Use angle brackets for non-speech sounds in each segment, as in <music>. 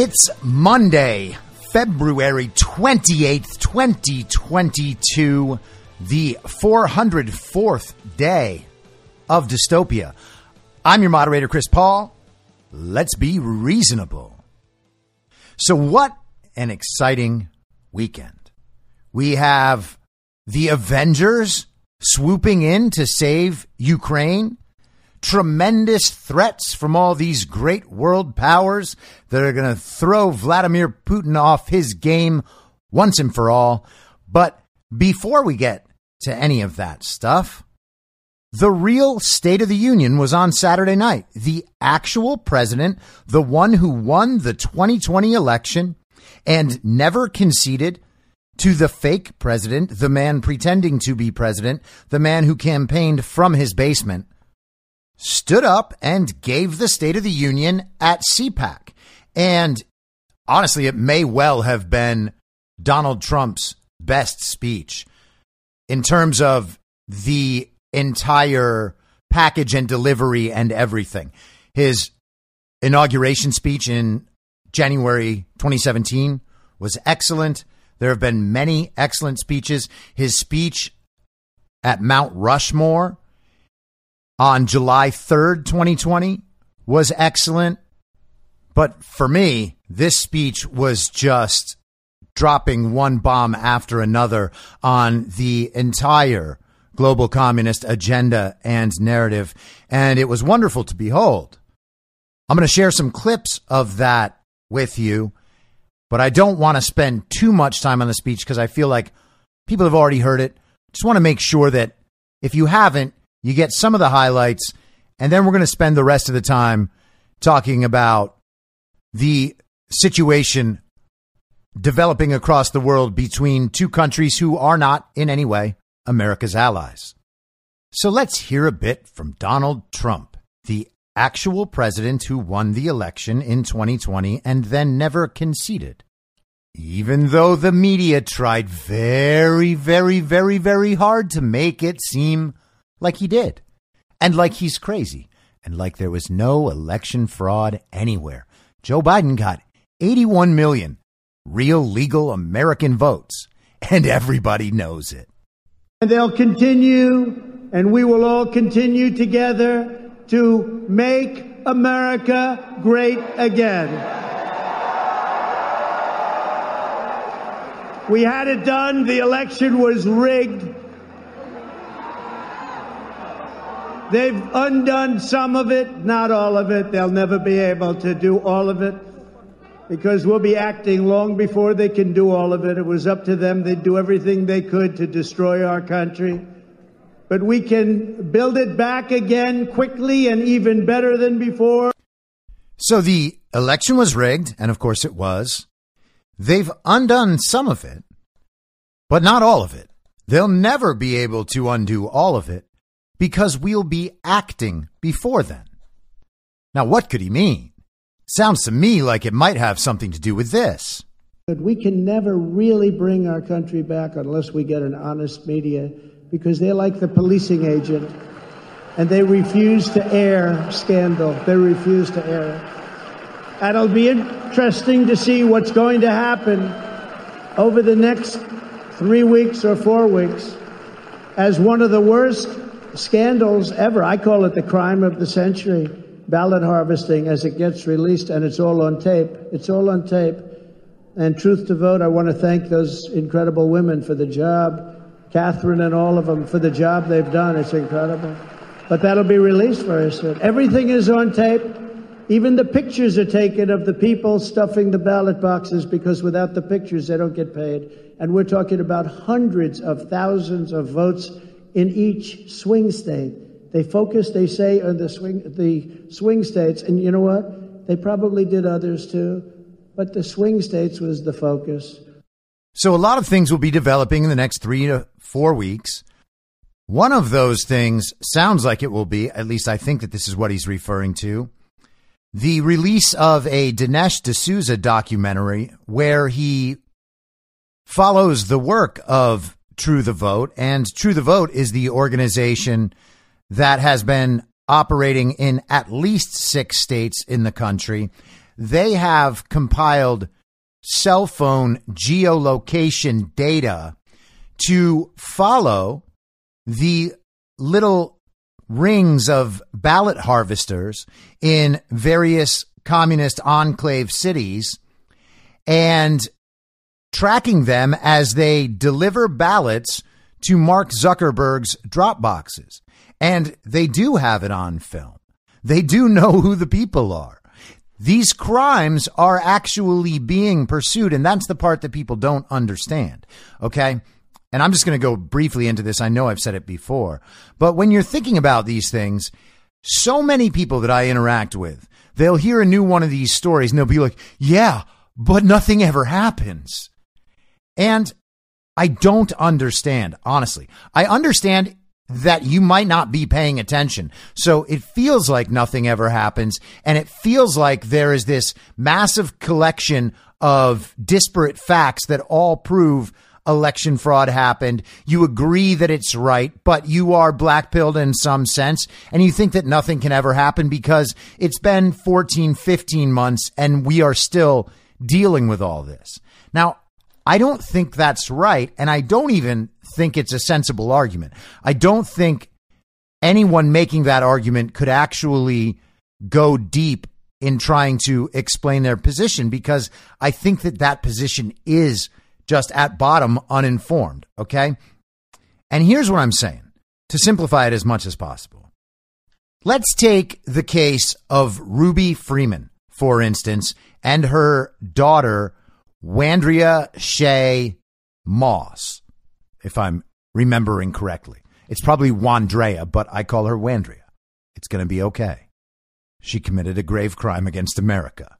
It's Monday, February 28th, 2022, the 404th day of dystopia. I'm your moderator, Chris Paul. Let's be reasonable. So, what an exciting weekend. We have the Avengers swooping in to save Ukraine tremendous threats from all these great world powers that are going to throw Vladimir Putin off his game once and for all. But before we get to any of that stuff, the real State of the Union was on Saturday night. The actual president, the one who won the 2020 election and never conceded to the fake president, the man pretending to be president, the man who campaigned from his basement stood up and gave the State of the Union at CPAC. And honestly, it may well have been Donald Trump's best speech in terms of the entire package and delivery and everything. His inauguration speech in January 2017 was excellent. There have been many excellent speeches. His speech at Mount Rushmore on July 3rd, 2020 was excellent. But for me, this speech was just dropping one bomb after another on the entire global communist agenda and narrative. And it was wonderful to behold. I'm going to share some clips of that with you, but I don't want to spend too much time on the speech because I feel like people have already heard it. Just want to make sure that if you haven't, you get some of the highlights, and then we're going to spend the rest of the time talking about the situation developing across the world between two countries who are not in any way America's allies. So let's hear a bit from Donald Trump, the actual president who won the election in 2020 and then never conceded. even though the media tried very, very, very, very hard to make it seem like he did, and like he's crazy, and like there was no election fraud anywhere. Joe Biden got 81 million real, legal American votes, and everybody knows it. And they'll continue, and we will all continue together to make America great again. We had it done. The election was rigged. They've undone some of it, not all of it. They'll never be able to do all of it because we'll be acting long before they can do all of it. It was up to them. They'd do everything they could to destroy our country. But we can build it back again quickly and even better than before. So the election was rigged, and of course it was. They've undone some of it, but not all of it. They'll never be able to undo all of it because we'll be acting before then. Now, what could he mean? Sounds to me like it might have something to do with this. But we can never really bring our country back unless we get an honest media because they're like the policing agent and they refuse to air scandal. They refuse to air it. And it'll be interesting to see what's going to happen over the next three weeks or four weeks as one of the worst scandals ever. I call it the crime of the century ballot harvesting as it gets released, and it's all on tape. It's all on tape. And True the Vote, I want to thank those incredible women for the job, Catherine and all of them for the job they've done. It's incredible. But that'll be released very soon. Everything is on tape. Even the pictures are taken of the people stuffing the ballot boxes because without the pictures, they don't get paid. And we're talking about hundreds of thousands of votes in each swing state. They focus, they say, on the swing, the swing states. And you know what? They probably did others too. But the swing states was the focus. So a lot of things will be developing in the next three to four weeks. One of those things sounds like it will be, at least I think that this is what he's referring to, the release of a Dinesh D'Souza documentary where he follows the work of True the Vote. And True the Vote is the organization that has been operating in at least six states in the country. They have compiled cell phone geolocation data to follow the little rings of ballot harvesters in various communist enclave cities and tracking them as they deliver ballots to Mark Zuckerberg's drop boxes. And they do have it on film. They do know who the people are. These crimes are actually being pursued, and that's the part that people don't understand. Okay and I'm just going to go briefly into this. I know I've said it before, but when you're thinking about these things, so many people that I interact with, they'll hear a new one of these stories and they'll be like, yeah, but nothing ever happens. And I don't understand, honestly. I understand that you might not be paying attention. So it feels like nothing ever happens. And it feels like there is this massive collection of disparate facts that all prove election fraud happened. You agree that it's right, but you are blackpilled in some sense. And you think that nothing can ever happen because it's been 14, 15 months and we are still dealing with all this. Now, I don't think that's right. And I don't even think it's a sensible argument. I don't think anyone making that argument could actually go deep in trying to explain their position because I think that that position is just at bottom uninformed. Okay. And here's what I'm saying to simplify it as much as possible. Let's take the case of Ruby Freeman, for instance, and her daughter, Wandrea Shaye Moss, if I'm remembering correctly. It's probably Wandrea, but I call her Wandrea. It's going to be okay. She committed a grave crime against America.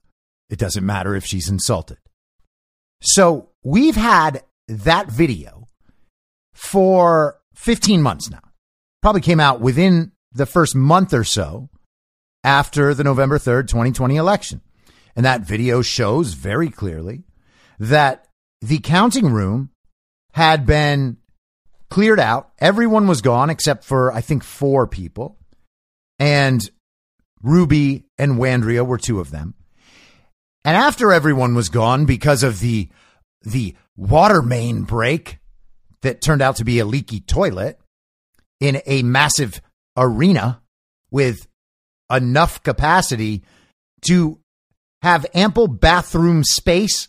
It doesn't matter if she's insulted. So we've had that video for 15 months now. Probably came out within the first month or so after the November 3rd, 2020 election. And that video shows very clearly that the counting room had been cleared out. Everyone was gone except for, I think, four people. And Ruby and Wandrea were two of them. And after everyone was gone because of the, the water main break that turned out to be a leaky toilet in a massive arena with enough capacity to have ample bathroom space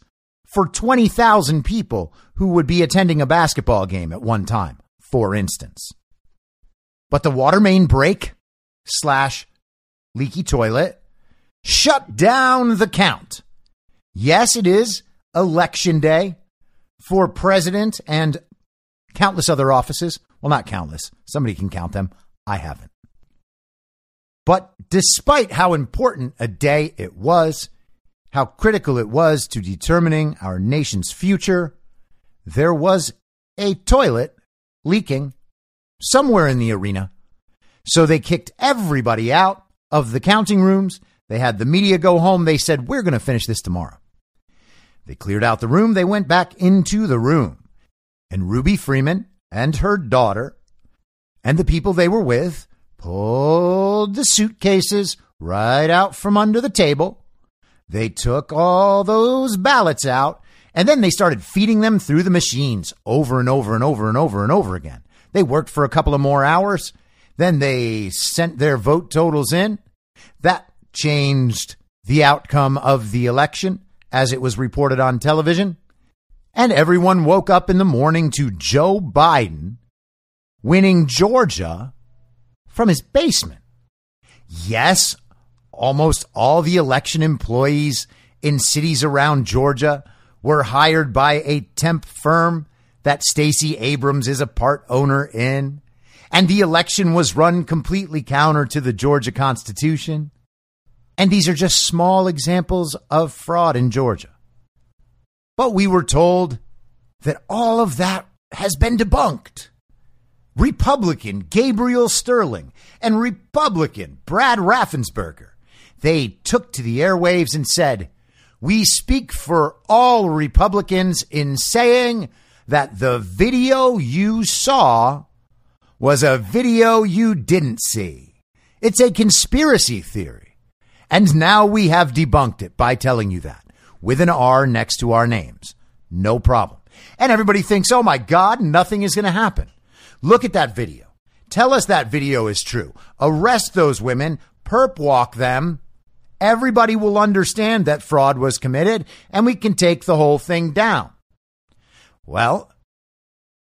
for 20,000 people who would be attending a basketball game at one time, for instance. But the water main break slash leaky toilet shut down the count. Yes, it is election day for president and countless other offices. Well, not countless. Somebody can count them. I haven't. But despite how important a day it was, how critical it was to determining our nation's future, there was a toilet leaking somewhere in the arena. So they kicked everybody out of the counting rooms. They had the media go home. They said, We're going to finish this tomorrow. They cleared out the room. They went back into the room. And Ruby Freeman and her daughter and the people they were with pulled the suitcases right out from under the table they took all those ballots out and then they started feeding them through the machines over and over and over and over and over again. They worked for a couple of more hours. Then they sent their vote totals in. That changed the outcome of the election as it was reported on television. And everyone woke up in the morning to Joe Biden winning Georgia from his basement. Yes, almost all the election employees in cities around Georgia were hired by a temp firm that Stacey Abrams is a part owner in. And the election was run completely counter to the Georgia Constitution. And these are just small examples of fraud in Georgia. But we were told that all of that has been debunked. Republican Gabriel Sterling and Republican Brad Raffensperger they took to the airwaves and said, We speak for all Republicans in saying that the video you saw was a video you didn't see. It's a conspiracy theory. And now we have debunked it by telling you that with an R next to our names. No problem. And everybody thinks, oh my God, nothing is going to happen. Look at that video. Tell us that video is true. Arrest those women, perp walk them, everybody will understand that fraud was committed and we can take the whole thing down. Well,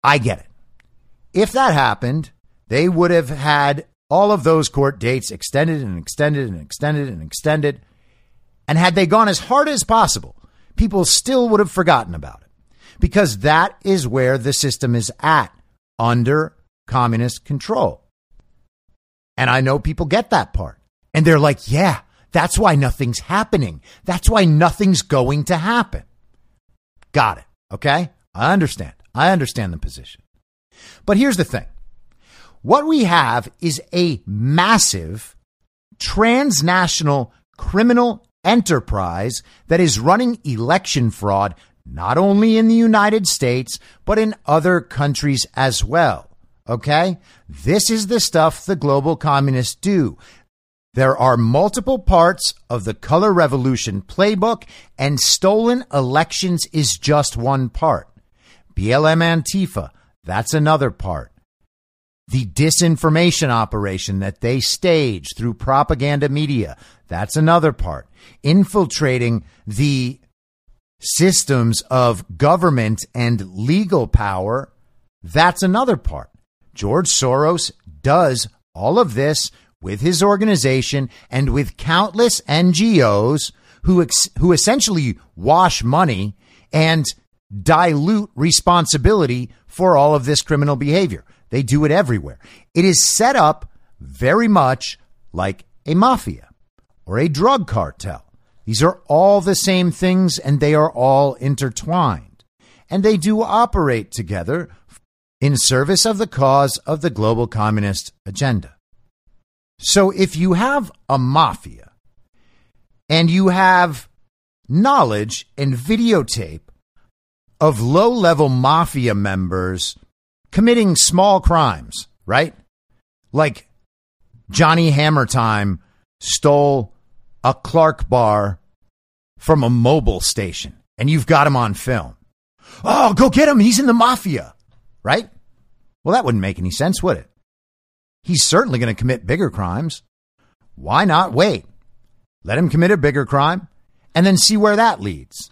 I get it. If that happened, they would have had all of those court dates extended and extended and extended and extended. And had they gone as hard as possible, people still would have forgotten about it because that is where the system is at under communist control. And I know people get that part. And they're like, yeah, that's why nothing's happening. That's why nothing's going to happen. Got it. Okay. I understand. I understand the position. But here's the thing. What we have is a massive transnational criminal enterprise that is running election fraud not only in the United States, but in other countries as well. Okay? This is the stuff the global communists do. There are multiple parts of the color revolution playbook, and stolen elections is just one part. BLM Antifa, that's another part. The disinformation operation that they stage through propaganda media, that's another part. Infiltrating the systems of government and legal power, that's another part. George Soros does all of this with his organization and with countless NGOs who ex- who essentially wash money and dilute responsibility for all of this criminal behavior. They do it everywhere. It is set up very much like a mafia or a drug cartel. These are all the same things and they are all intertwined. And they do operate together in service of the cause of the global communist agenda. So if you have a mafia and you have knowledge and videotape of low level mafia members committing small crimes, right? Like Johnny Hammer Time stole a Clark bar from a mobile station and you've got him on film. Oh, go get him. He's in the mafia, right? Well, that wouldn't make any sense, would it? He's certainly going to commit bigger crimes. Why not wait? Let him commit a bigger crime and then see where that leads.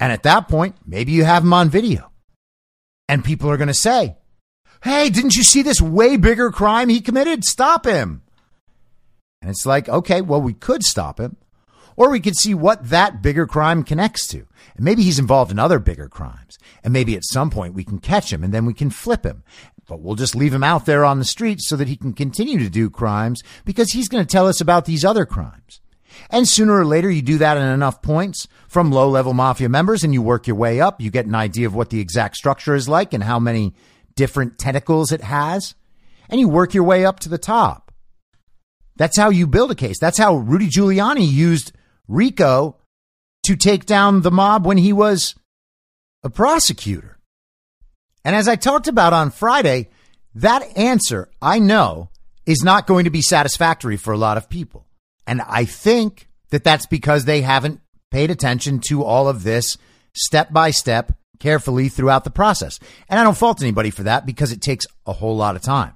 And at that point, maybe you have him on video. And people are going to say, Hey, didn't you see this way bigger crime he committed? Stop him. And it's like, okay, well, we could stop him, or we could see what that bigger crime connects to. And maybe he's involved in other bigger crimes. And maybe at some point we can catch him and then we can flip him. But we'll just leave him out there on the streets so that he can continue to do crimes because he's going to tell us about these other crimes. And sooner or later, you do that in enough points from low level mafia members and you work your way up. You get an idea of what the exact structure is like and how many different tentacles it has. And you work your way up to the top. That's how you build a case. That's how Rudy Giuliani used RICO to take down the mob when he was a prosecutor. And as I talked about on Friday, that answer, I know, is not going to be satisfactory for a lot of people. And I think that that's because they haven't paid attention to all of this step by step carefully throughout the process. And I don't fault anybody for that because it takes a whole lot of time.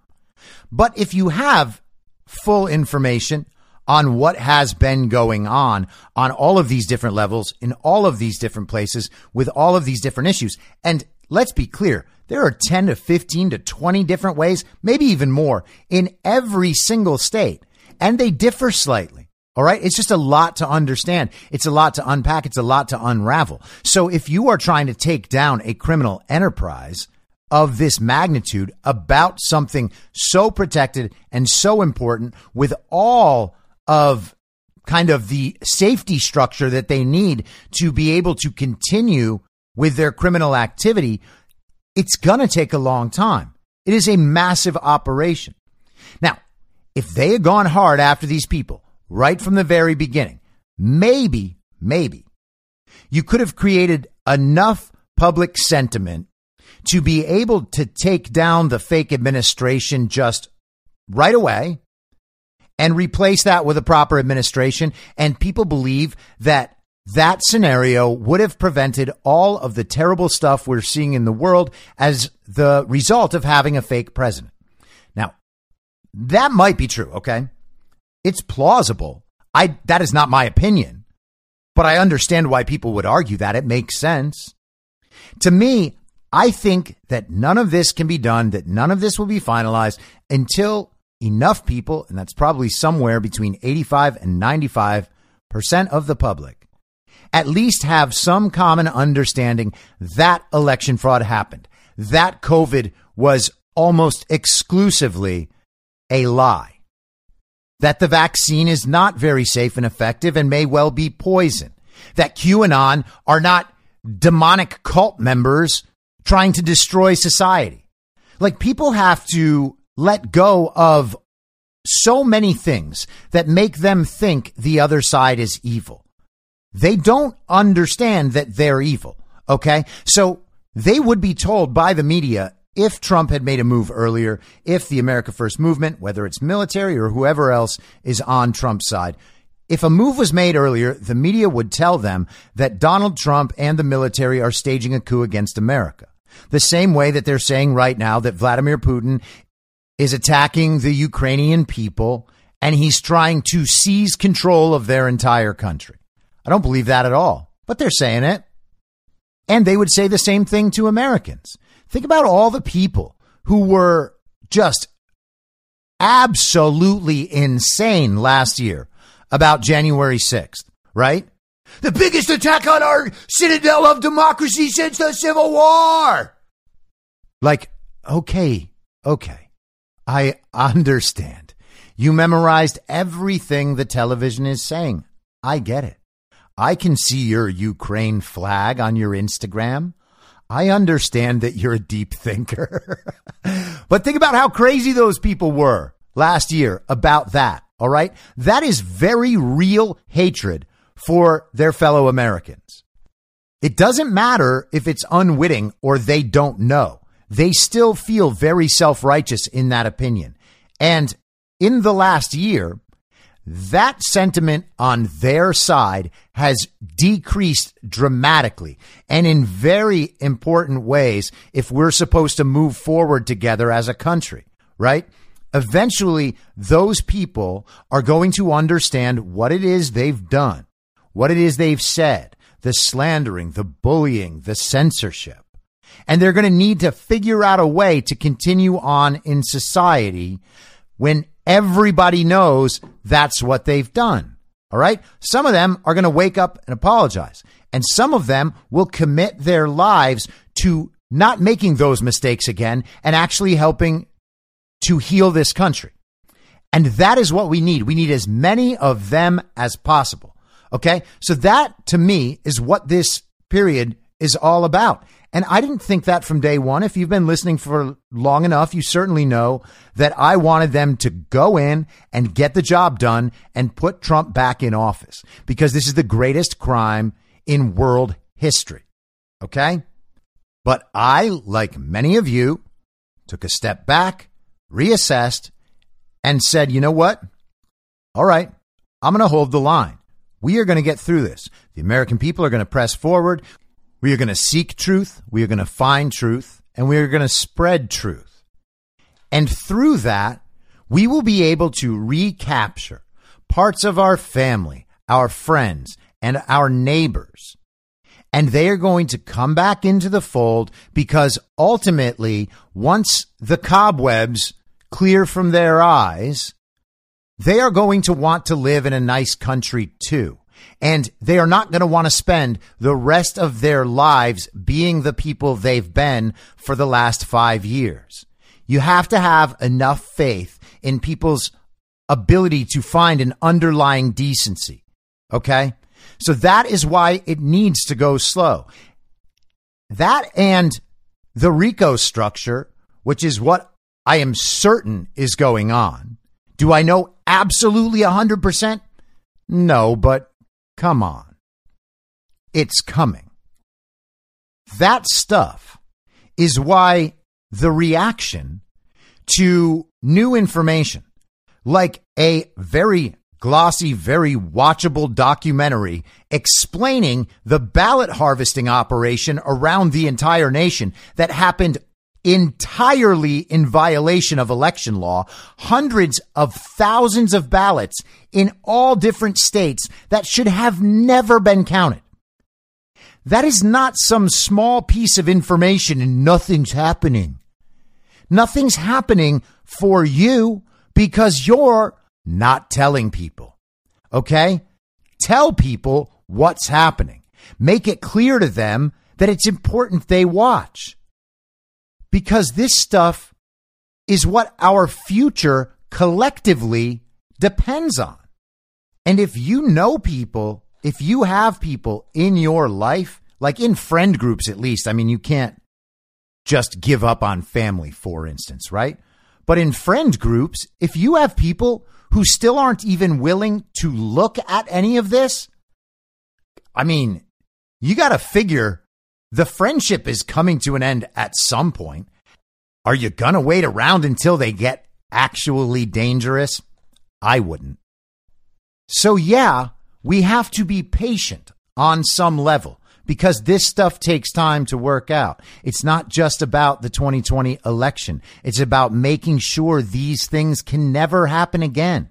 But if you have full information on what has been going on on all of these different levels in all of these different places with all of these different issues, and let's be clear, there are 10 to 15 to 20 different ways, maybe even more in every single state, and they differ slightly. All right. It's just a lot to understand. It's a lot to unpack. It's a lot to unravel. So if you are trying to take down a criminal enterprise of this magnitude about something so protected and so important with all of kind of the safety structure that they need to be able to continue with their criminal activity, it's going to take a long time. It is a massive operation. Now, if they had gone hard after these people right from the very beginning, maybe, maybe you could have created enough public sentiment to be able to take down the fake administration just right away and replace that with a proper administration. And people believe that that scenario would have prevented all of the terrible stuff we're seeing in the world as the result of having a fake president. Now, that might be true, okay? It's plausible. I that is not my opinion, but I understand why people would argue that it makes sense. To me, I think that none of this can be done, that none of this will be finalized until enough people, and that's probably somewhere between 85 and 95% of the public, at least have some common understanding that election fraud happened, that COVID was almost exclusively a lie, that the vaccine is not very safe and effective and may well be poison, that QAnon are not demonic cult members trying to destroy society. Like people have to let go of so many things that make them think the other side is evil. They don't understand that they're evil. Okay. So they would be told by the media if Trump had made a move earlier, if the America First movement, whether it's military or whoever else is on Trump's side, if a move was made earlier, the media would tell them that Donald Trump and the military are staging a coup against America. The same way that they're saying right now that Vladimir Putin is attacking the Ukrainian people and he's trying to seize control of their entire country. I don't believe that at all, but they're saying it. And they would say the same thing to Americans. Think about all the people who were just absolutely insane last year about January 6th, right? The biggest attack on our citadel of democracy since the Civil War. Like, okay, okay. I understand. You memorized everything the television is saying. I get it. I can see your Ukraine flag on your Instagram. I understand that you're a deep thinker. <laughs> but think about how crazy those people were last year about that. All right. That is very real hatred for their fellow Americans. It doesn't matter if it's unwitting or they don't know. They still feel very self righteous in that opinion. And in the last year, that sentiment on their side has decreased dramatically and in very important ways if we're supposed to move forward together as a country, right? Eventually, those people are going to understand what it is they've done, what it is they've said, the slandering, the bullying, the censorship. And they're going to need to figure out a way to continue on in society when everybody knows that's what they've done. All right. Some of them are going to wake up and apologize. And some of them will commit their lives to not making those mistakes again and actually helping to heal this country. And that is what we need. We need as many of them as possible. Okay. So that to me is what this period is all about. And I didn't think that from day one. If you've been listening for long enough, you certainly know that I wanted them to go in and get the job done and put Trump back in office because this is the greatest crime in world history. Okay. But I, like many of you, took a step back, reassessed, and said, you know what? All right, I'm going to hold the line. We are going to get through this. The American people are going to press forward. We are going to seek truth. We are going to find truth and we are going to spread truth. And through that, we will be able to recapture parts of our family, our friends, and our neighbors. And they are going to come back into the fold because ultimately, once the cobwebs clear from their eyes, they are going to want to live in a nice country too. And they are not going to want to spend the rest of their lives being the people they've been for the last five years. You have to have enough faith in people's ability to find an underlying decency. Okay. So that is why it needs to go slow. That and the RICO structure, which is what I am certain is going on. Do I know absolutely 100%? No, but Come on. It's coming. That stuff is why the reaction to new information, like a very glossy, very watchable documentary explaining the ballot harvesting operation around the entire nation that happened entirely in violation of election law, hundreds of thousands of ballots in all different states that should have never been counted. That is not some small piece of information and nothing's happening. Nothing's happening for you because you're not telling people. Okay? Tell people what's happening. Make it clear to them that it's important they watch because this stuff is what our future collectively depends on. And if you know people, if you have people in your life, like in friend groups at least, I mean, you can't just give up on family, for instance, right? But in friend groups, if you have people who still aren't even willing to look at any of this, I mean, you got to figure the friendship is coming to an end at some point. Are you going to wait around until they get actually dangerous? I wouldn't. So, yeah, we have to be patient on some level because this stuff takes time to work out. It's not just about the 2020 election. It's about making sure these things can never happen again.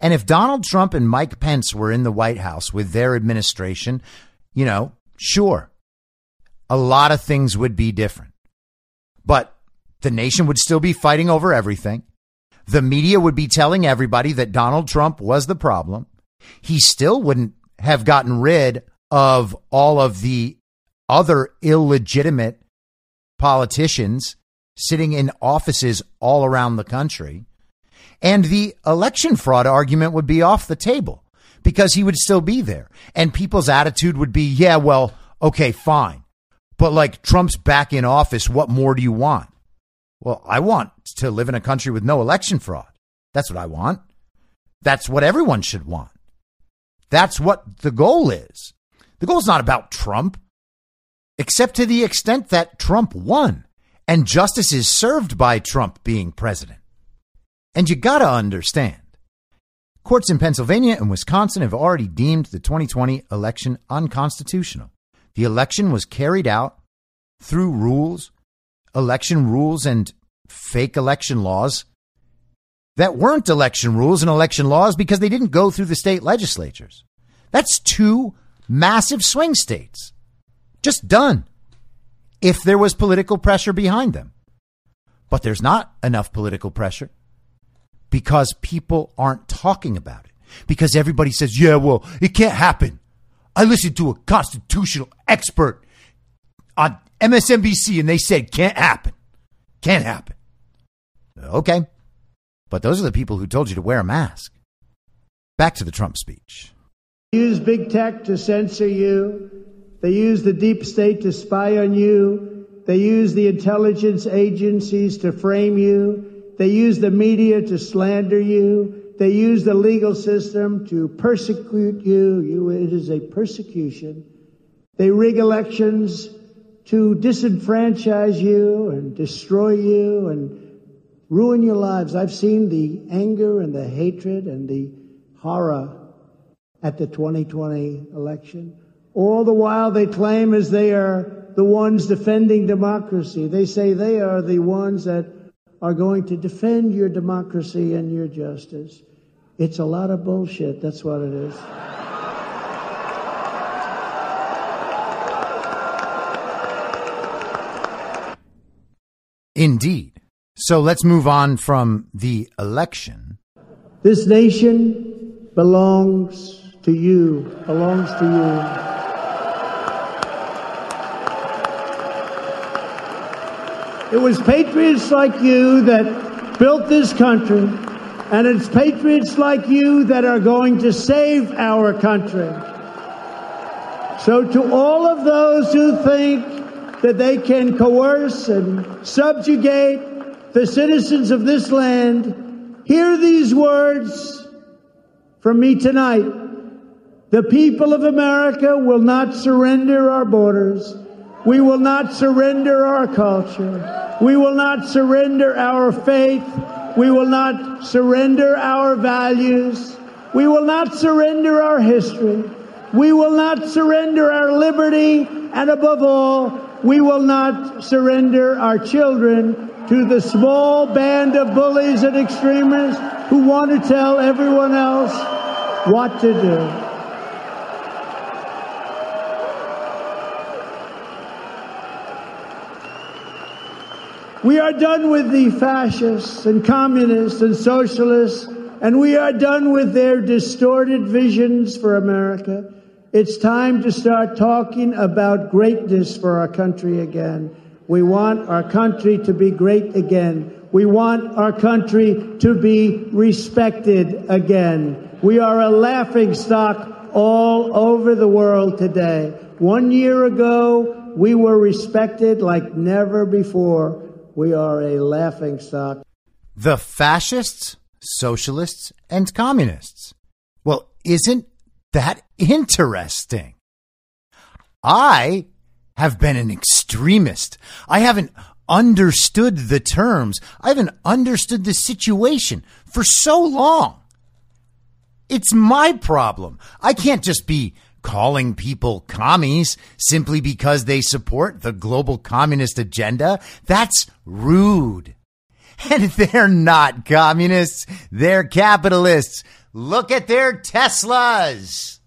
And if Donald Trump and Mike Pence were in the White House with their administration, you know, sure, a lot of things would be different. But the nation would still be fighting over everything. The media would be telling everybody that Donald Trump was the problem. He still wouldn't have gotten rid of all of the other illegitimate politicians sitting in offices all around the country. And the election fraud argument would be off the table because he would still be there. And people's attitude would be, yeah, well, okay, fine. But like Trump's back in office, what more do you want? Well, I want to live in a country with no election fraud. That's what I want. That's what everyone should want. That's what the goal is. The goal is not about Trump. except to the extent that Trump won and justice is served by Trump being president. And you gotta understand, courts in Pennsylvania and Wisconsin have already deemed the 2020 election unconstitutional. The election was carried out through rules, election rules, and fake election laws that weren't election rules and election laws because they didn't go through the state legislatures. That's two massive swing states. Just done. If there was political pressure behind them. But there's not enough political pressure because people aren't talking about it. Because everybody says, yeah, well, it can't happen. I listened to a constitutional expert on MSNBC and they said, can't happen. Can't happen. Okay. But those are the people who told you to wear a mask. Back to the Trump speech. Use big tech to censor you. They use the deep state to spy on you. They use the intelligence agencies to frame you. They use the media to slander you. They use the legal system to persecute you. you it is a persecution. They rig elections to disenfranchise you and destroy you and ruin your lives. I've seen the anger and the hatred and the horror at the 2020 election. All the while they claim as they are the ones defending democracy. They say they are the ones that are going to defend your democracy and your justice. It's a lot of bullshit. That's what it is. Indeed. So let's move on from the election. This nation belongs to you, belongs to you. It was patriots like you that built this country, and it's patriots like you that are going to save our country. So, to all of those who think that they can coerce and subjugate the citizens of this land, hear these words from me tonight. The people of America will not surrender our borders. We will not surrender our culture. We will not surrender our faith. We will not surrender our values. We will not surrender our history. We will not surrender our liberty. And above all, we will not surrender our children to the small band of bullies and extremists who want to tell everyone else what to do. We are done with the fascists and communists and socialists, and we are done with their distorted visions for America. It's time to start talking about greatness for our country again. We want our country to be great again. We want our country to be respected again. We are a laughing stock all over the world today. One year ago, we were respected like never before. We are a laughing stock. The fascists, socialists, and communists. Well, isn't that interesting? I have been an extremist. I haven't understood the terms. I haven't understood the situation for so long. It's my problem. I can't just be calling people commies simply because they support the global communist agenda. That's rude. <laughs> And they're not communists. They're capitalists. Look at their Teslas.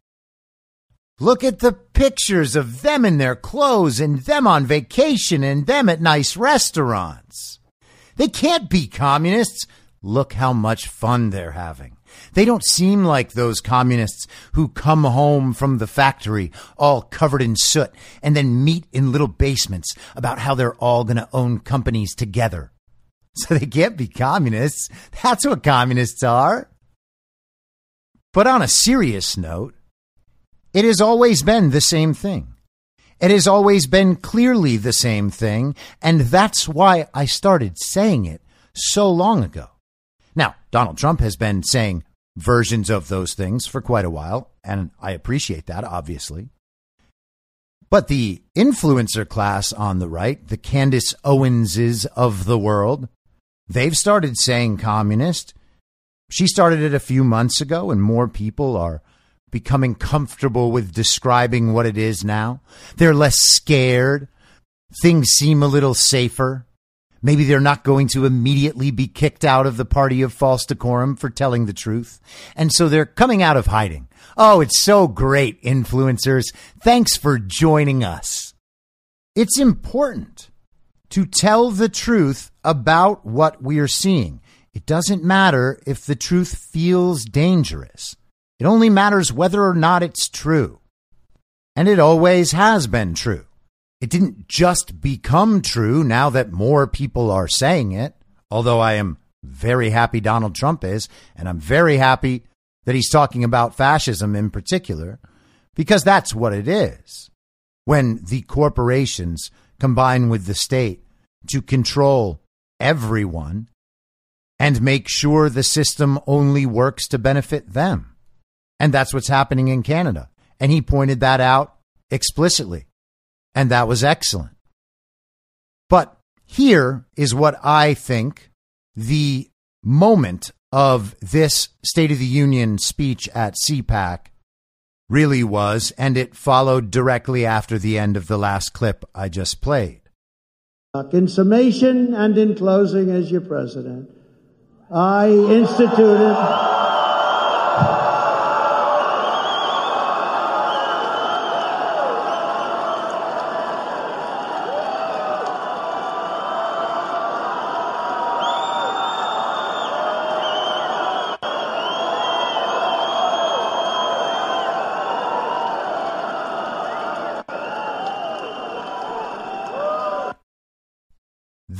Look at the pictures of them in their clothes and them on vacation and them at nice restaurants. They can't be communists. Look how much fun they're having. They don't seem like those communists who come home from the factory all covered in soot and then meet in little basements about how they're all going to own companies together. <laughs> So they can't be communists. That's what communists are. But on a serious note, it has always been the same thing. It has always been clearly the same thing, and that's why I started saying it so long ago. Now, Donald Trump has been saying versions of those things for quite a while, and I appreciate that, obviously. But the influencer class on the right, the Candace Owenses of the world, they've started saying communist. She started it a few months ago, and more people are becoming comfortable with describing what it is now. They're less scared. Things seem a little safer. Maybe they're not going to immediately be kicked out of the party of false decorum for telling the truth. And so they're coming out of hiding. Oh, it's so great, influencers. Thanks for joining us. It's important to tell the truth about what we are seeing. It doesn't matter if the truth feels dangerous. It only matters whether or not it's true. And it always has been true. It didn't just become true now that more people are saying it, although I am very happy Donald Trump is, and I'm very happy that he's talking about fascism in particular, because that's what it is. When the corporations combine with the state to control everyone and make sure the system only works to benefit them. And that's what's happening in Canada. And he pointed that out explicitly. And that was excellent. But here is what I think the moment of this State of the Union speech at CPAC really was, and it followed directly after the end of the last clip I just played. In summation and in closing, as your president, I instituted.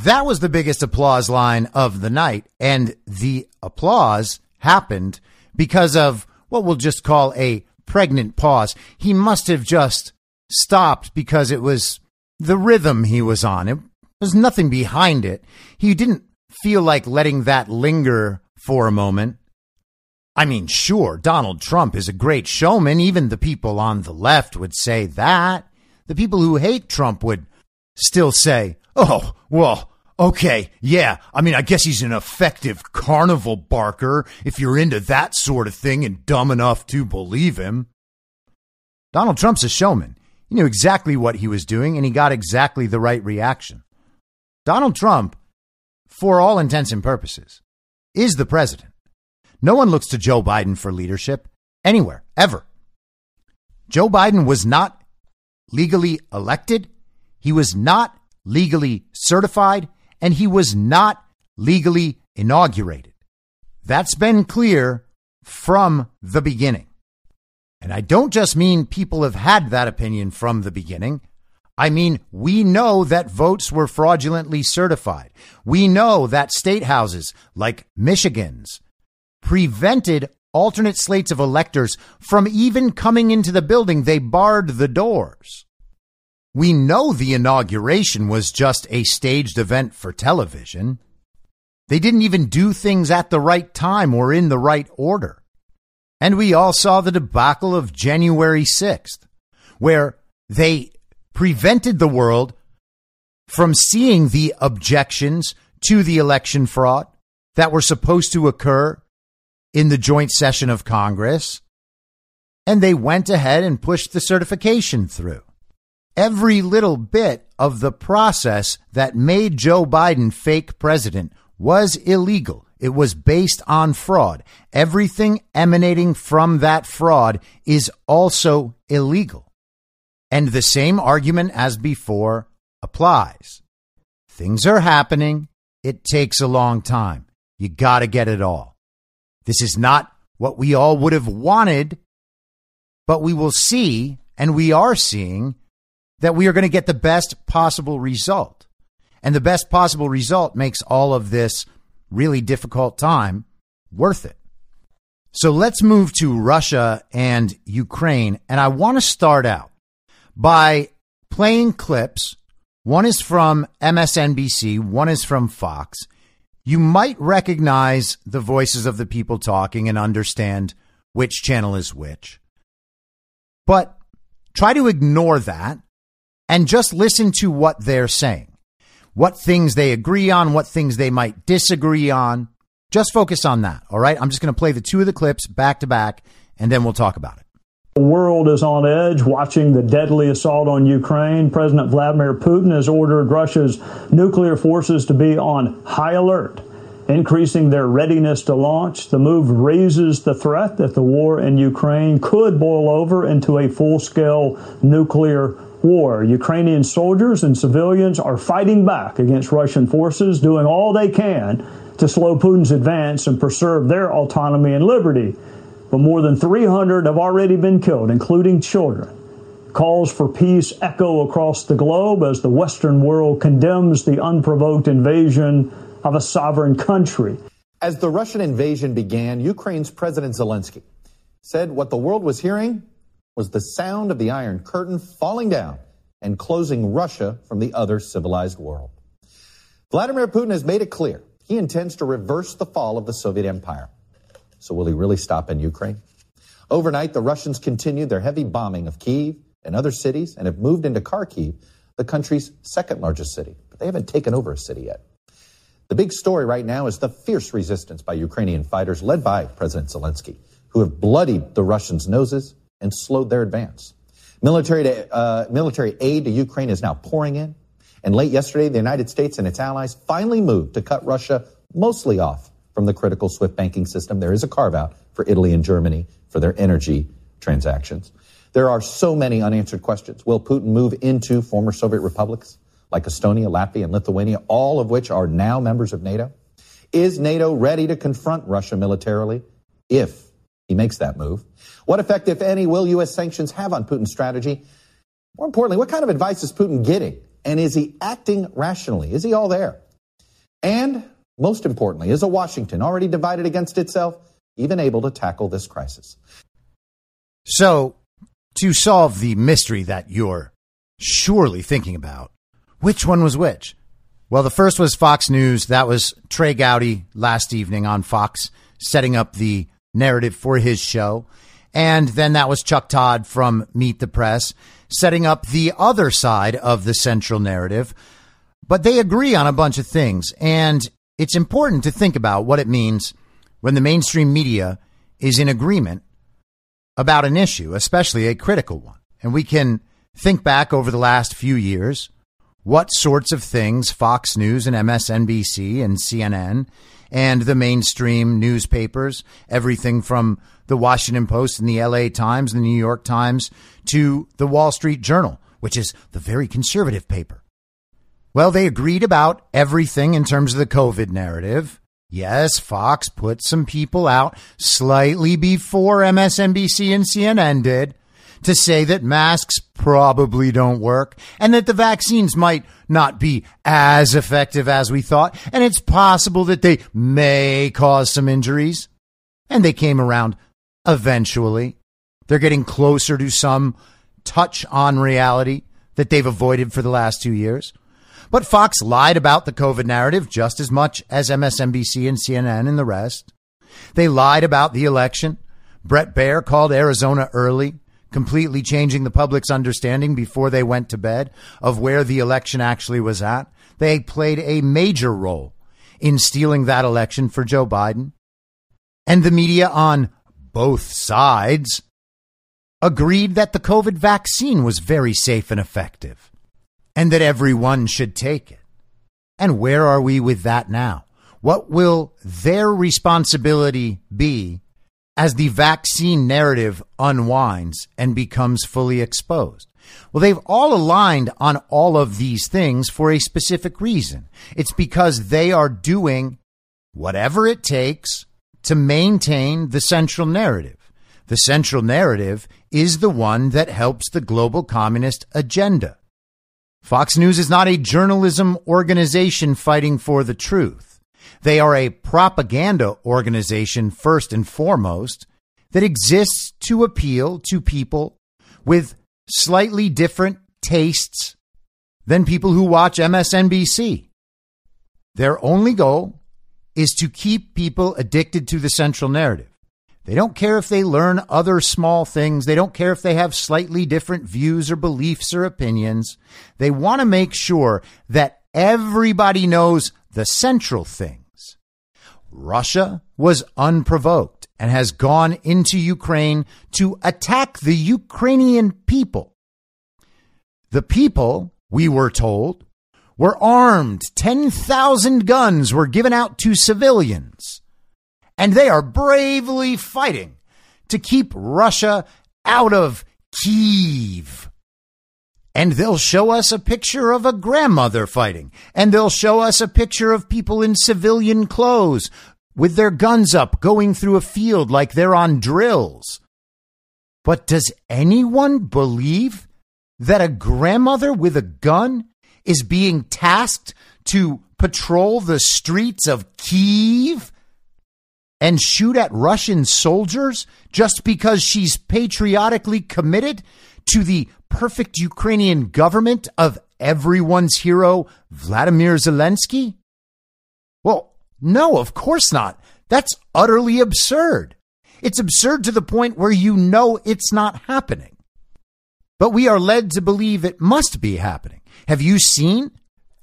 That was the biggest applause line of the night. And the applause happened because of what we'll just call a pregnant pause. He must have just stopped because it was the rhythm he was on. It was nothing behind it. He didn't feel like letting that linger for a moment. I mean, sure, Donald Trump is a great showman. Even the people on the left would say that. The people who hate Trump would still say, oh, well, Okay, yeah. I mean, I guess he's an effective carnival barker if you're into that sort of thing and dumb enough to believe him. Donald Trump's a showman. He knew exactly what he was doing and he got exactly the right reaction. Donald Trump, for all intents and purposes, is the president. No one looks to Joe Biden for leadership anywhere, ever. Joe Biden was not legally elected. He was not legally certified and he was not legally inaugurated. That's been clear from the beginning. And I don't just mean people have had that opinion from the beginning. I mean, we know that votes were fraudulently certified. We know that state houses like Michigan's prevented alternate slates of electors from even coming into the building. They barred the doors. We know the inauguration was just a staged event for television. They didn't even do things at the right time or in the right order. And we all saw the debacle of January 6th, where they prevented the world from seeing the objections to the election fraud that were supposed to occur in the joint session of Congress. And they went ahead and pushed the certification through every little bit of the process that made Joe Biden fake president was illegal. It was based on fraud. Everything emanating from that fraud is also illegal. And the same argument as before applies. Things are happening. It takes a long time. You got to get it all. This is not what we all would have wanted, but we will see, and we are seeing that we are going to get the best possible result. And the best possible result makes all of this really difficult time worth it. So let's move to Russia and Ukraine. And I want to start out by playing clips. One is from MSNBC, one is from Fox. You might recognize the voices of the people talking and understand which channel is which. But try to ignore that and just listen to what they're saying, what things they agree on, what things they might disagree on. Just focus on that. All right. I'm just going to play the two of the clips back to back and then we'll talk about it. The world is on edge watching the deadly assault on Ukraine. President Vladimir Putin has ordered Russia's nuclear forces to be on high alert, increasing their readiness to launch. The move raises the threat that the war in Ukraine could boil over into a full scale nuclear war. Ukrainian soldiers and civilians are fighting back against Russian forces, doing all they can to slow Putin's advance and preserve their autonomy and liberty. But more than 300 have already been killed, including children. Calls for peace echo across the globe as the Western world condemns the unprovoked invasion of a sovereign country. As the Russian invasion began, Ukraine's President Zelensky said what the world was hearing was the sound of the Iron Curtain falling down and closing Russia from the other civilized world. Vladimir Putin has made it clear he intends to reverse the fall of the Soviet Empire. So will he really stop in Ukraine? Overnight, the Russians continued their heavy bombing of Kiev and other cities and have moved into Kharkiv, the country's second largest city. But they haven't taken over a city yet. The big story right now is the fierce resistance by Ukrainian fighters led by President Zelensky, who have bloodied the Russians' noses and slowed their advance. Military, to, uh, military aid to Ukraine is now pouring in. And late yesterday, the United States and its allies finally moved to cut Russia mostly off from the critical SWIFT banking system. There is a carve out for Italy and Germany for their energy transactions. There are so many unanswered questions. Will Putin move into former Soviet republics like Estonia, Latvia, and Lithuania, all of which are now members of NATO? Is NATO ready to confront Russia militarily if he makes that move? What effect, if any, will U.S. sanctions have on Putin's strategy? More importantly, what kind of advice is Putin getting? And is he acting rationally? Is he all there? And most importantly, is a Washington already divided against itself even able to tackle this crisis? So, to solve the mystery that you're surely thinking about, which one was which? Well, the first was Fox News. That was Trey Gowdy last evening on Fox, setting up the narrative for his show. And then that was Chuck Todd from Meet the Press, setting up the other side of the central narrative. But they agree on a bunch of things. And it's important to think about what it means when the mainstream media is in agreement about an issue, especially a critical one. And we can think back over the last few years what sorts of things Fox News and MSNBC and CNN and the mainstream newspapers, everything from the Washington Post and the LA Times and the New York Times to the Wall Street Journal, which is the very conservative paper. Well, they agreed about everything in terms of the COVID narrative. Yes, Fox put some people out slightly before MSNBC and CNN did to say that masks probably don't work and that the vaccines might not be as effective as we thought. And it's possible that they may cause some injuries. And they came around eventually. They're getting closer to some touch on reality that they've avoided for the last two years. But Fox lied about the COVID narrative just as much as MSNBC and CNN and the rest. They lied about the election. Bret Baier called Arizona early, completely changing the public's understanding before they went to bed of where the election actually was at. They played a major role in stealing that election for Joe Biden. And the media on both sides agreed that the COVID vaccine was very safe and effective and that everyone should take it. And where are we with that now? What will their responsibility be as the vaccine narrative unwinds and becomes fully exposed? Well, they've all aligned on all of these things for a specific reason. It's because they are doing whatever it takes to maintain the central narrative. The central narrative is the one that helps the global communist agenda. Fox News is not a journalism organization fighting for the truth. They are a propaganda organization, first and foremost, that exists to appeal to people with slightly different tastes than people who watch MSNBC. Their only goal is to keep people addicted to the central narrative. They don't care if they learn other small things. They don't care if they have slightly different views or beliefs or opinions. They want to make sure that everybody knows the central things. Russia was unprovoked and has gone into Ukraine to attack the Ukrainian people. The people, we were told, were armed. 10,000 guns were given out to civilians and they are bravely fighting to keep Russia out of Kiev. And they'll show us a picture of a grandmother fighting, and they'll show us a picture of people in civilian clothes with their guns up going through a field like they're on drills. But does anyone believe that a grandmother with a gun is being tasked to patrol the streets of Kiev and shoot at Russian soldiers just because she's patriotically committed to the perfect Ukrainian government of everyone's hero, Vladimir Zelensky? Well, no, of course not. That's utterly absurd. It's absurd to the point where you know it's not happening. But we are led to believe it must be happening. Have you seen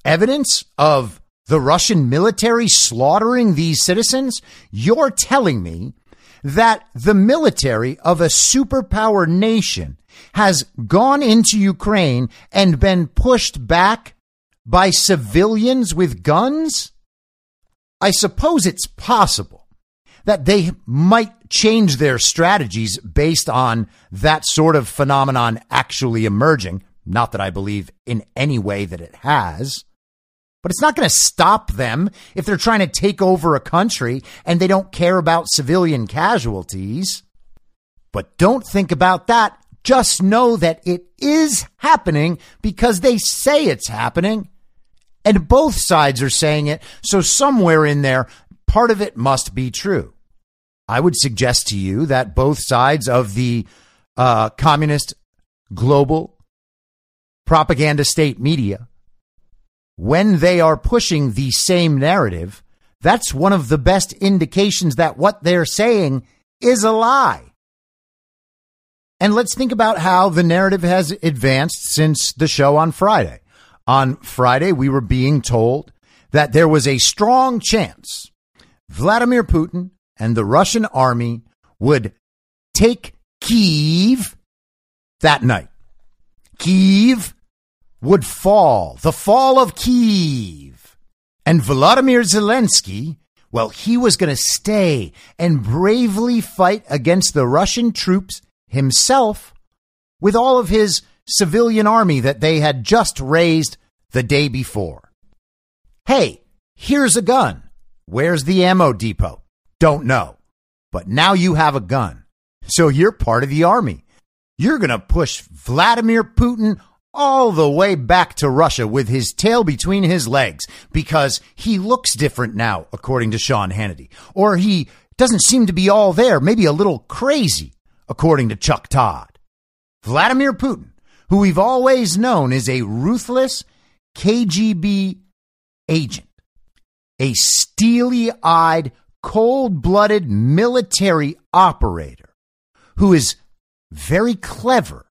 evidence of the Russian military slaughtering these citizens? You're telling me that the military of a superpower nation has gone into Ukraine and been pushed back by civilians with guns? I suppose it's possible that they might change their strategies based on that sort of phenomenon actually emerging. Not that I believe in any way that it has. But it's not going to stop them if they're trying to take over a country and they don't care about civilian casualties. But don't think about that. Just know that it is happening because they say it's happening. And both sides are saying it. So somewhere in there, part of it must be true. I would suggest to you that both sides of the uh, communist global propaganda state media when they are pushing the same narrative, that's one of the best indications that what they're saying is a lie. And let's think about how the narrative has advanced since the show on Friday. On Friday, we were being told that there was a strong chance Vladimir Putin and the Russian army would take Kiev that night. Kiev would fall, the fall of Kiev. And Volodymyr Zelensky, well, he was going to stay and bravely fight against the Russian troops himself with all of his civilian army that they had just raised the day before. Hey, here's a gun. Where's the ammo depot? Don't know. But now you have a gun. So you're part of the army. You're going to push Vladimir Putin all the way back to Russia with his tail between his legs because he looks different now, according to Sean Hannity. Or he doesn't seem to be all there, maybe a little crazy, according to Chuck Todd. Vladimir Putin, who we've always known is a ruthless KGB agent, a steely eyed, cold blooded military operator who is very clever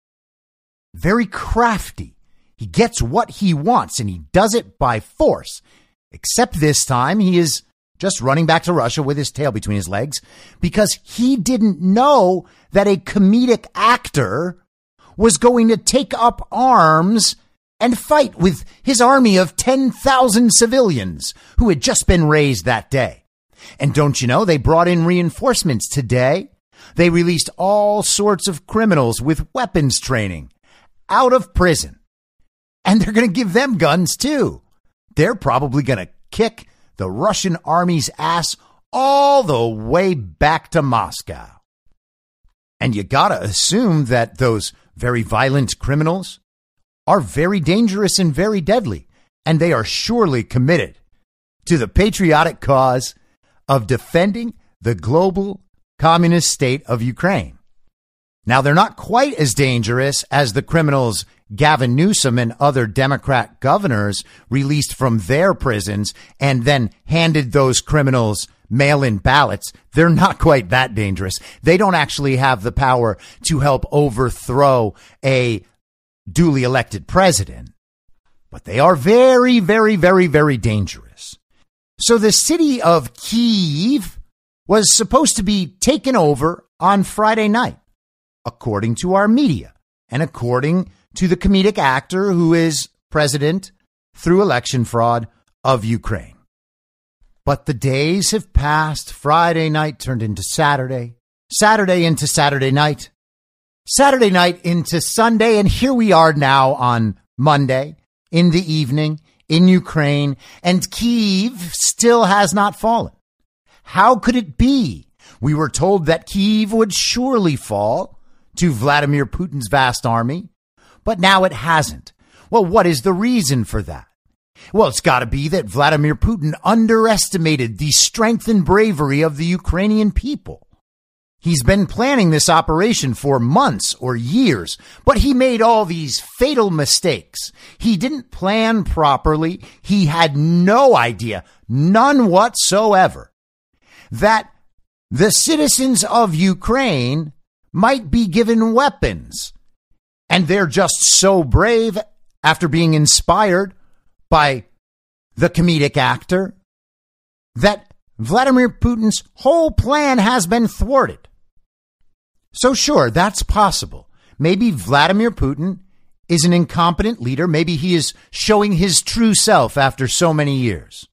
very crafty. He gets what he wants and he does it by force. Except this time he is just running back to Russia with his tail between his legs because he didn't know that a comedic actor was going to take up arms and fight with his army of 10,000 civilians who had just been raised that day. And don't you know, they brought in reinforcements today. They released all sorts of criminals with weapons training out of prison. And they're going to give them guns too. They're probably going to kick the Russian army's ass all the way back to Moscow. And you got to assume that those very violent criminals are very dangerous and very deadly. And they are surely committed to the patriotic cause of defending the global communist state of Ukraine. Now, they're not quite as dangerous as the criminals Gavin Newsom and other Democrat governors released from their prisons and then handed those criminals mail in ballots, they're not <laughs> quite that dangerous. They don't actually have the power to help overthrow a duly elected president, but they are very, very, very, very dangerous. So the city of Kiev was supposed to be taken over on Friday night, according to our media and according to the comedic actor who is president through election fraud of Ukraine. But the days have passed. Friday night turned into Saturday, Saturday into Saturday night, Saturday night into Sunday, and here we are now on Monday in the evening in Ukraine, and Kiev still has not fallen. How could it be? We were told that Kiev would surely fall to Vladimir Putin's vast army, but now it hasn't. Well, what is the reason for that? Well, it's got to be that Vladimir Putin underestimated the strength and bravery of the Ukrainian people. He's been planning this operation for months or years, but he made all these fatal mistakes. He didn't plan properly. He had no idea, none whatsoever, that the citizens of Ukraine might be given weapons. And they're just so brave after being inspired by the comedic actor that Vladimir Putin's whole plan has been thwarted. So, sure, that's possible. Maybe Vladimir Putin is an incompetent leader. Maybe he is showing his true self after so many years.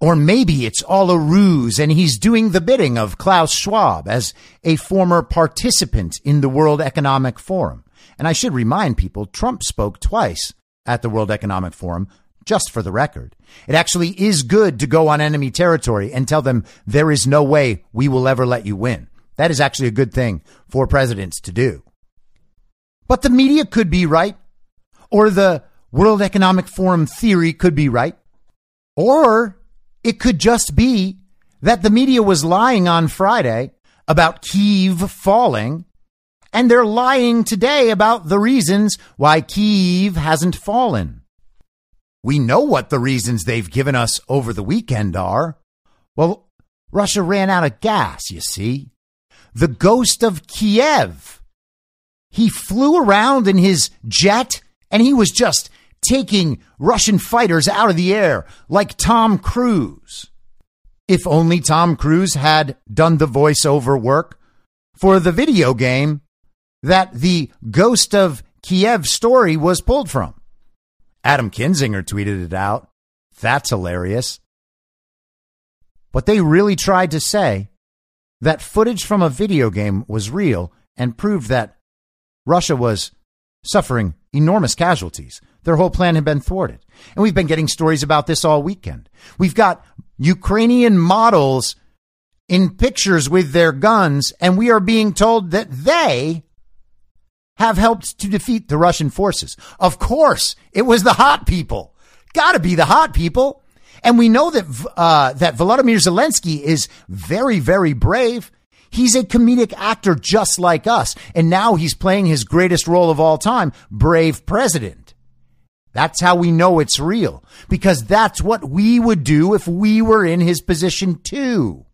Or maybe it's all a ruse and he's doing the bidding of Klaus Schwab as a former participant in the World Economic Forum. And I should remind people Trump spoke twice at the World Economic Forum, just for the record. It actually is good to go on enemy territory and tell them there is no way we will ever let you win. That is actually a good thing for presidents to do. But the media could be right, or the World Economic Forum theory could be right, or it could just be that the media was lying on Friday about Kiev falling, and they're lying today about the reasons why Kiev hasn't fallen. We know what the reasons they've given us over the weekend are. Well, Russia ran out of gas, you see the ghost of Kiev. He flew around in his jet and he was just taking Russian fighters out of the air like Tom Cruise. If only Tom Cruise had done the voiceover work for the video game that the Ghost of Kiev story was pulled from. Adam Kinzinger tweeted it out. That's hilarious. But they really tried to say that footage from a video game was real and proved that Russia was suffering enormous casualties. Their whole plan had been thwarted. And we've been getting stories about this all weekend. We've got Ukrainian models in pictures with their guns, and we are being told that they have helped to defeat the Russian forces. Of course, it was the hot people. Gotta be the hot people. And we know that uh, that Volodymyr Zelensky is very, very brave. He's a comedic actor just like us. And now he's playing his greatest role of all time, brave president. That's how we know it's real because that's what we would do if we were in his position too.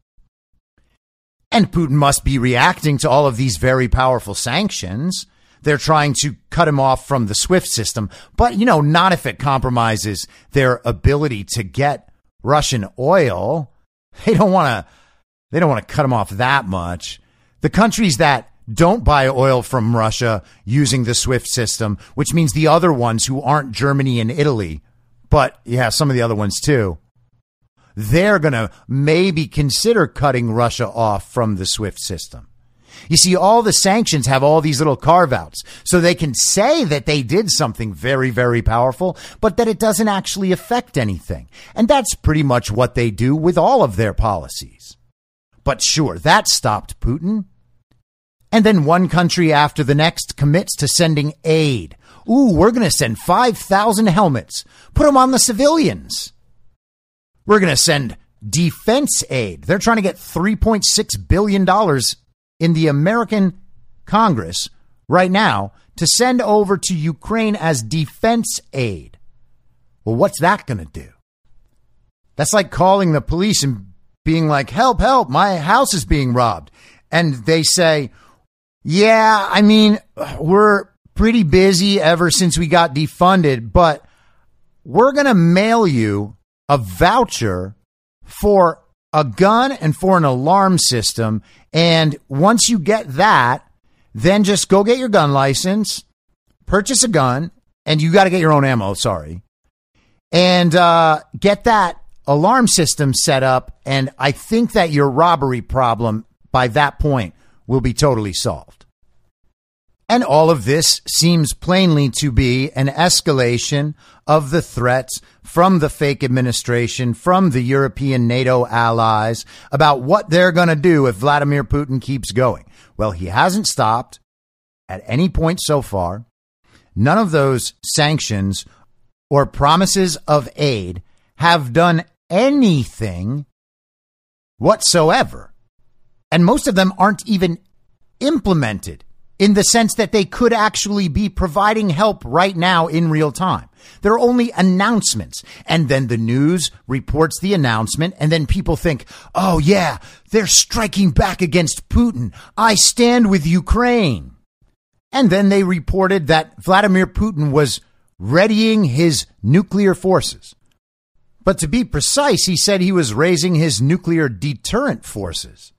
And Putin must be reacting to all of these very powerful sanctions. They're trying to cut him off from the SWIFT system, but you know, not if it compromises their ability to get Russian oil. They don't want to they don't want to cut him off that much. The countries that don't buy oil from Russia using the SWIFT system, which means the other ones who aren't Germany and Italy, but yeah, some of the other ones too. They're going to maybe consider cutting Russia off from the SWIFT system. You see, all the sanctions have all these little carve outs. So they can say that they did something very, very powerful, but that it doesn't actually affect anything. And that's pretty much what they do with all of their policies. But sure, that stopped Putin. And then one country after the next commits to sending aid. Ooh, we're going to send 5,000 helmets. Put them on the civilians. We're going to send defense aid. They're trying to get $3.6 billion in the American Congress right now to send over to Ukraine as defense aid. Well, what's that going to do? That's like calling the police and being like, help, help, my house is being robbed. And they say, yeah, I mean, we're pretty busy ever since we got defunded, but we're going to mail you a voucher for a gun and for an alarm system. And once you get that, then just go get your gun license, purchase a gun, and you got to get your own ammo. Sorry. And uh, get that alarm system set up. And I think that your robbery problem by that point will be totally solved. And all of this seems plainly to be an escalation of the threats from the fake administration, from the European NATO allies about what they're going to do if Vladimir Putin keeps going. Well, he hasn't stopped at any point so far. None of those sanctions or promises of aid have done anything whatsoever. And most of them aren't even implemented in the sense that they could actually be providing help right now in real time. There are only announcements. And then the news reports the announcement. And then people think, oh, yeah, they're striking back against Putin. I stand with Ukraine. And then they reported that Vladimir Putin was readying his nuclear forces. But to be precise, he said he was raising his nuclear deterrent forces.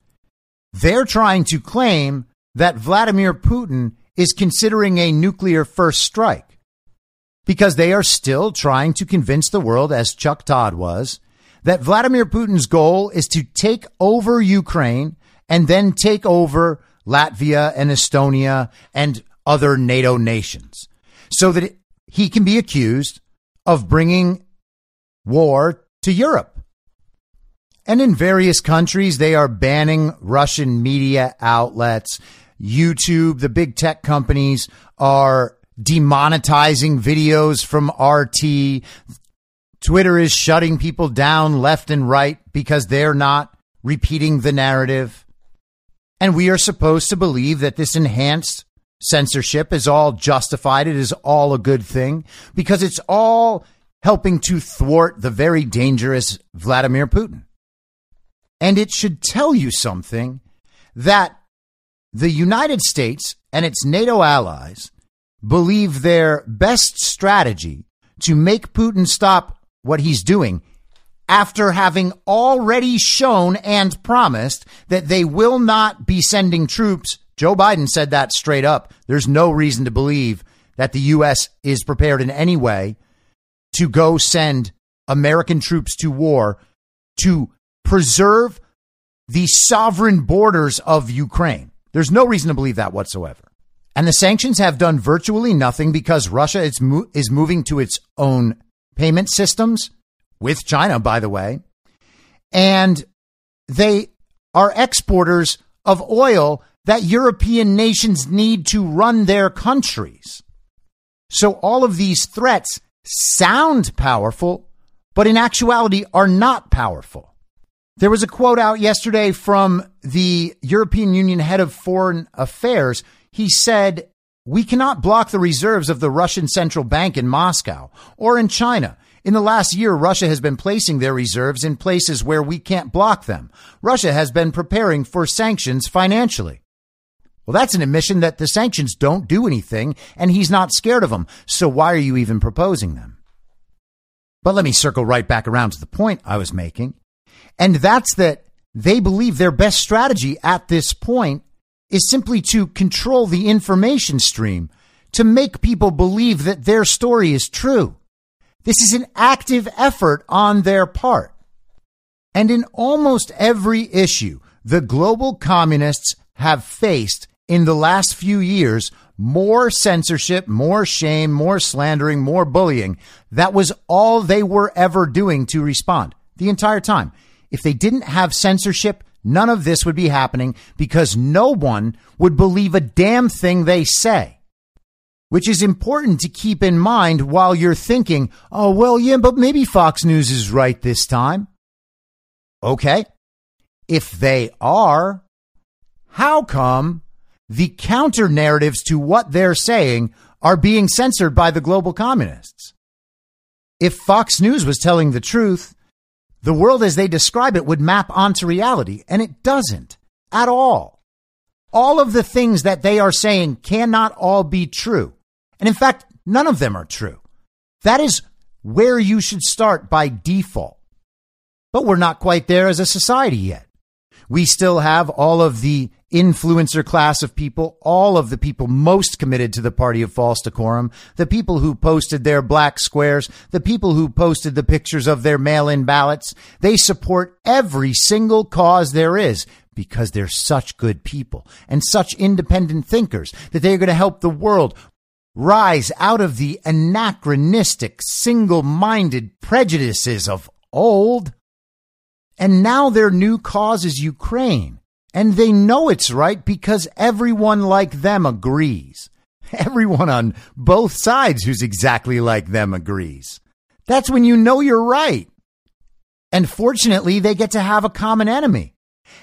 They're trying to claim that Vladimir Putin is considering a nuclear first strike because they are still trying to convince the world, as Chuck Todd was, that Vladimir Putin's goal is to take over Ukraine and then take over Latvia and Estonia and other NATO nations so that he can be accused of bringing war to Europe. And in various countries, they are banning Russian media outlets. YouTube, the big tech companies are demonetizing videos from RT. Twitter is shutting people down left and right because they're not repeating the narrative. And we are supposed to believe that this enhanced censorship is all justified. It is all a good thing because it's all helping to thwart the very dangerous Vladimir Putin. And it should tell you something that the United States and its NATO allies believe their best strategy to make Putin stop what he's doing after having already shown and promised that they will not be sending troops. Joe Biden said that straight up. There's no reason to believe that the U.S. is prepared in any way to go send American troops to war to preserve the sovereign borders of Ukraine. There's no reason to believe that whatsoever. And the sanctions have done virtually nothing because Russia is, mo- is moving to its own payment systems with China, by the way. And they are exporters of oil that European nations need to run their countries. So all of these threats sound powerful, but in actuality are not powerful. There was a quote out yesterday from the European Union head of foreign affairs. He said, We cannot block the reserves of the Russian central bank in Moscow or in China. In the last year, Russia has been placing their reserves in places where we can't block them. Russia has been preparing for sanctions financially. Well, that's an admission that the sanctions don't do anything and he's not scared of them. So why are you even proposing them? But let me circle right back around to the point I was making. And that's that they believe their best strategy at this point is simply to control the information stream to make people believe that their story is true. This is an active effort on their part. And in almost every issue, the global communists have faced in the last few years more censorship, more shame, more slandering, more bullying. That was all they were ever doing to respond the entire time. If they didn't have censorship, none of this would be happening because no one would believe a damn thing they say. Which is important to keep in mind while you're thinking, oh, well, yeah, but maybe Fox News is right this time. Okay. If they are, how come the counter narratives to what they're saying are being censored by the global communists. If Fox News was telling the truth, the world as they describe it would map onto reality, and it doesn't at all. All of the things that they are saying cannot all be true. And in fact, none of them are true. That is where you should start by default. But we're not quite there as a society yet. We still have all of the influencer class of people, all of the people most committed to the party of false decorum, the people who posted their black squares, the people who posted the pictures of their mail in ballots. They support every single cause there is because they're such good people and such independent thinkers that they're going to help the world rise out of the anachronistic, single minded prejudices of old. And now their new cause is Ukraine. And they know it's right because everyone like them agrees. <laughs> Everyone on both sides who's exactly like them agrees. That's when you know you're right. And fortunately, they get to have a common enemy.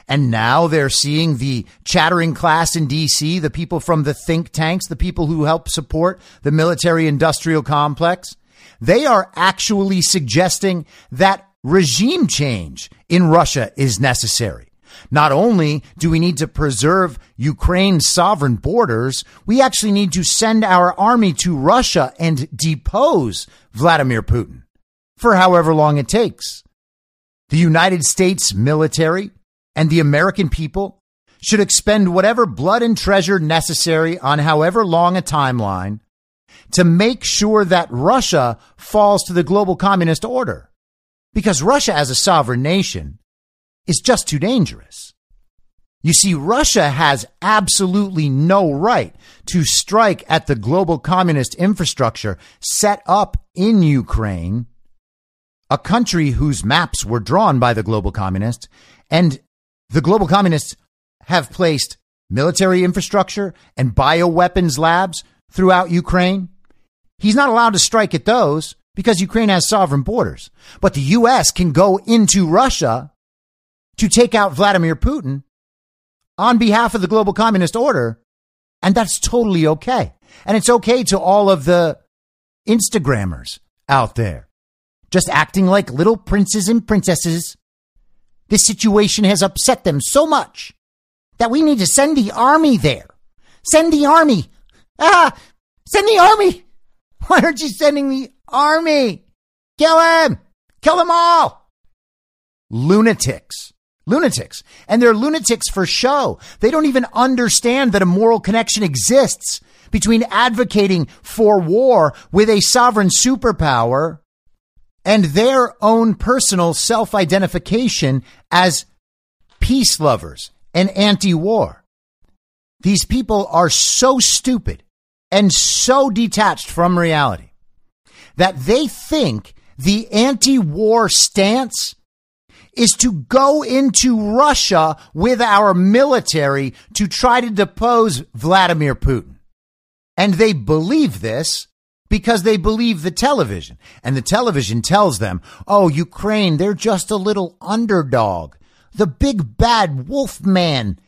And now they're seeing the chattering class in DC, the people from the think tanks, the people who help support the military industrial complex. They are actually suggesting that regime change in Russia is necessary. Not only do we need to preserve Ukraine's sovereign borders, we actually need to send our army to Russia and depose Vladimir Putin for however long it takes. The United States military and the American people should expend whatever blood and treasure necessary on however long a timeline to make sure that Russia falls to the global communist order. Because Russia as a sovereign nation is just too dangerous. You see, Russia has absolutely no right to strike at the global communist infrastructure set up in Ukraine, a country whose maps were drawn by the global communists, and the global communists have placed military infrastructure and bioweapons labs throughout Ukraine. He's not allowed to strike at those because Ukraine has sovereign borders. But the U.S. can go into Russia to take out Vladimir Putin on behalf of the global communist order. And that's totally okay. And it's okay to all of the Instagrammers out there just acting like little princes and princesses. This situation has upset them so much that we need to send the army there. Send the army. Ah, send the army. <laughs> Why aren't you sending the army? Kill him. Kill them all. Lunatics lunatics. And they're lunatics for show. They don't even understand that a moral connection exists between advocating for war with a sovereign superpower and their own personal self identification as peace lovers and anti war. These people are so stupid and so detached from reality that they think the anti war stance is to go into Russia with our military to try to depose Vladimir Putin. And they believe this because they believe the television. And the television tells them, oh, Ukraine, they're just a little underdog. The big bad wolf man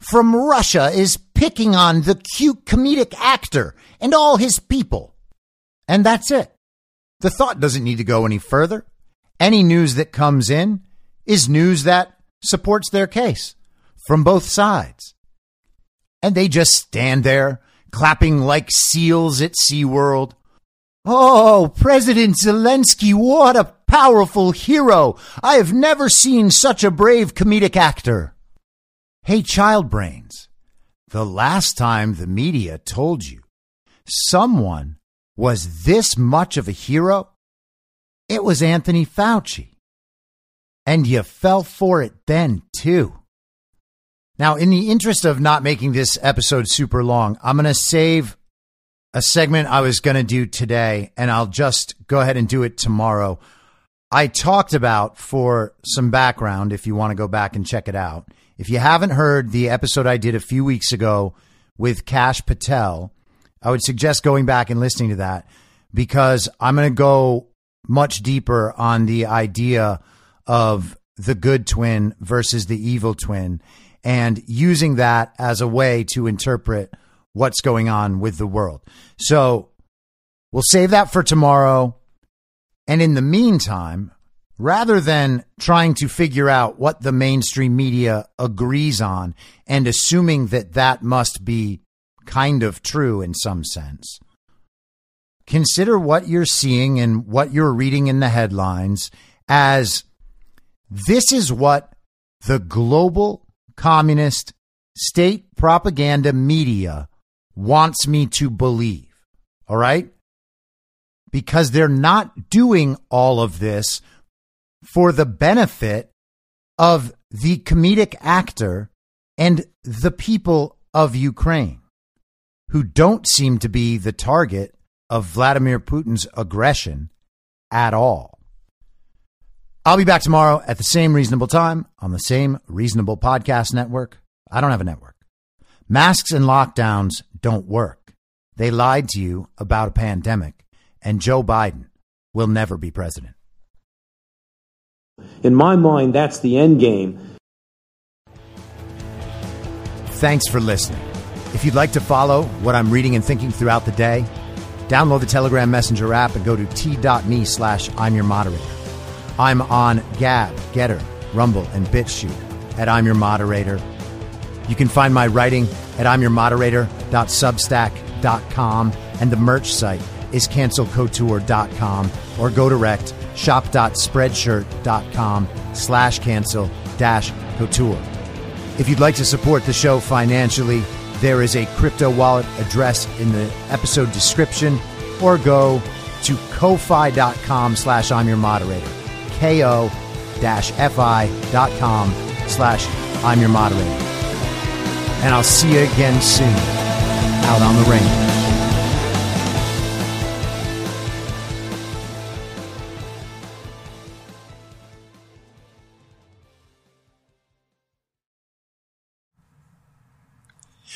from Russia is picking on the cute comedic actor and all his people. And that's it. The thought doesn't need to go any further. Any news that comes in is news that supports their case from both sides. And they just stand there clapping like seals at SeaWorld. Oh, President Zelensky, what a powerful hero. I have never seen such a brave comedic actor. Hey, child brains, the last time the media told you someone was this much of a hero, it was Anthony Fauci. And you fell for it then, too. Now, in the interest of not making this episode super long, I'm going to save a segment I was going to do today, and I'll just go ahead and do it tomorrow. I talked about for some background, if you want to go back and check it out. If you haven't heard the episode I did a few weeks ago with Kash Patel, I would suggest going back and listening to that because I'm going to go much deeper on the idea of the good twin versus the evil twin and using that as a way to interpret what's going on with the world. So we'll save that for tomorrow. And in the meantime, rather than trying to figure out what the mainstream media agrees on and assuming that that must be kind of true in some sense. Consider what you're seeing and what you're reading in the headlines as this is what the global communist state propaganda media wants me to believe. All right? Because they're not doing all of this for the benefit of the comedic actor and the people of Ukraine, who don't seem to be the target of Vladimir Putin's aggression at all. I'll be back tomorrow at the same reasonable time on the same reasonable podcast network. I don't have a network. Masks and lockdowns don't work. They lied to you about a pandemic, and Joe Biden will never be president. In my mind, that's the end game. Thanks for listening. If you'd like to follow what I'm reading and thinking throughout the day, download the Telegram Messenger app and go to t.me slash I'm your moderator. I'm on Gab, Gettr, Rumble, and BitChute at I'm your moderator. You can find my writing at imyourmoderator.substack.com and the merch site is cancelcouture.com or go direct shop.spreadshirt.com slash cancel dash couture. If you'd like to support the show financially, there is a crypto wallet address in the episode description or go to ko-fi.com slash I'm your moderator. Ko fi.com slash I'm your moderator. And I'll see you again soon out on the range.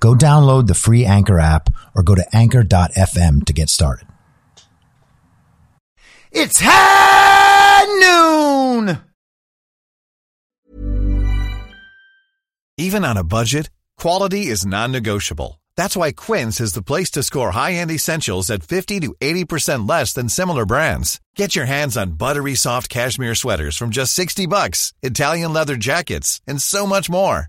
Go download the free Anchor app or go to anchor.fm to get started. It's high noon! Even on a budget, quality is non-negotiable. That's why Quince is the place to score high-end essentials at 50 to 80% less than similar brands. Get your hands on buttery soft cashmere sweaters from just 60 bucks, Italian leather jackets, and so much more.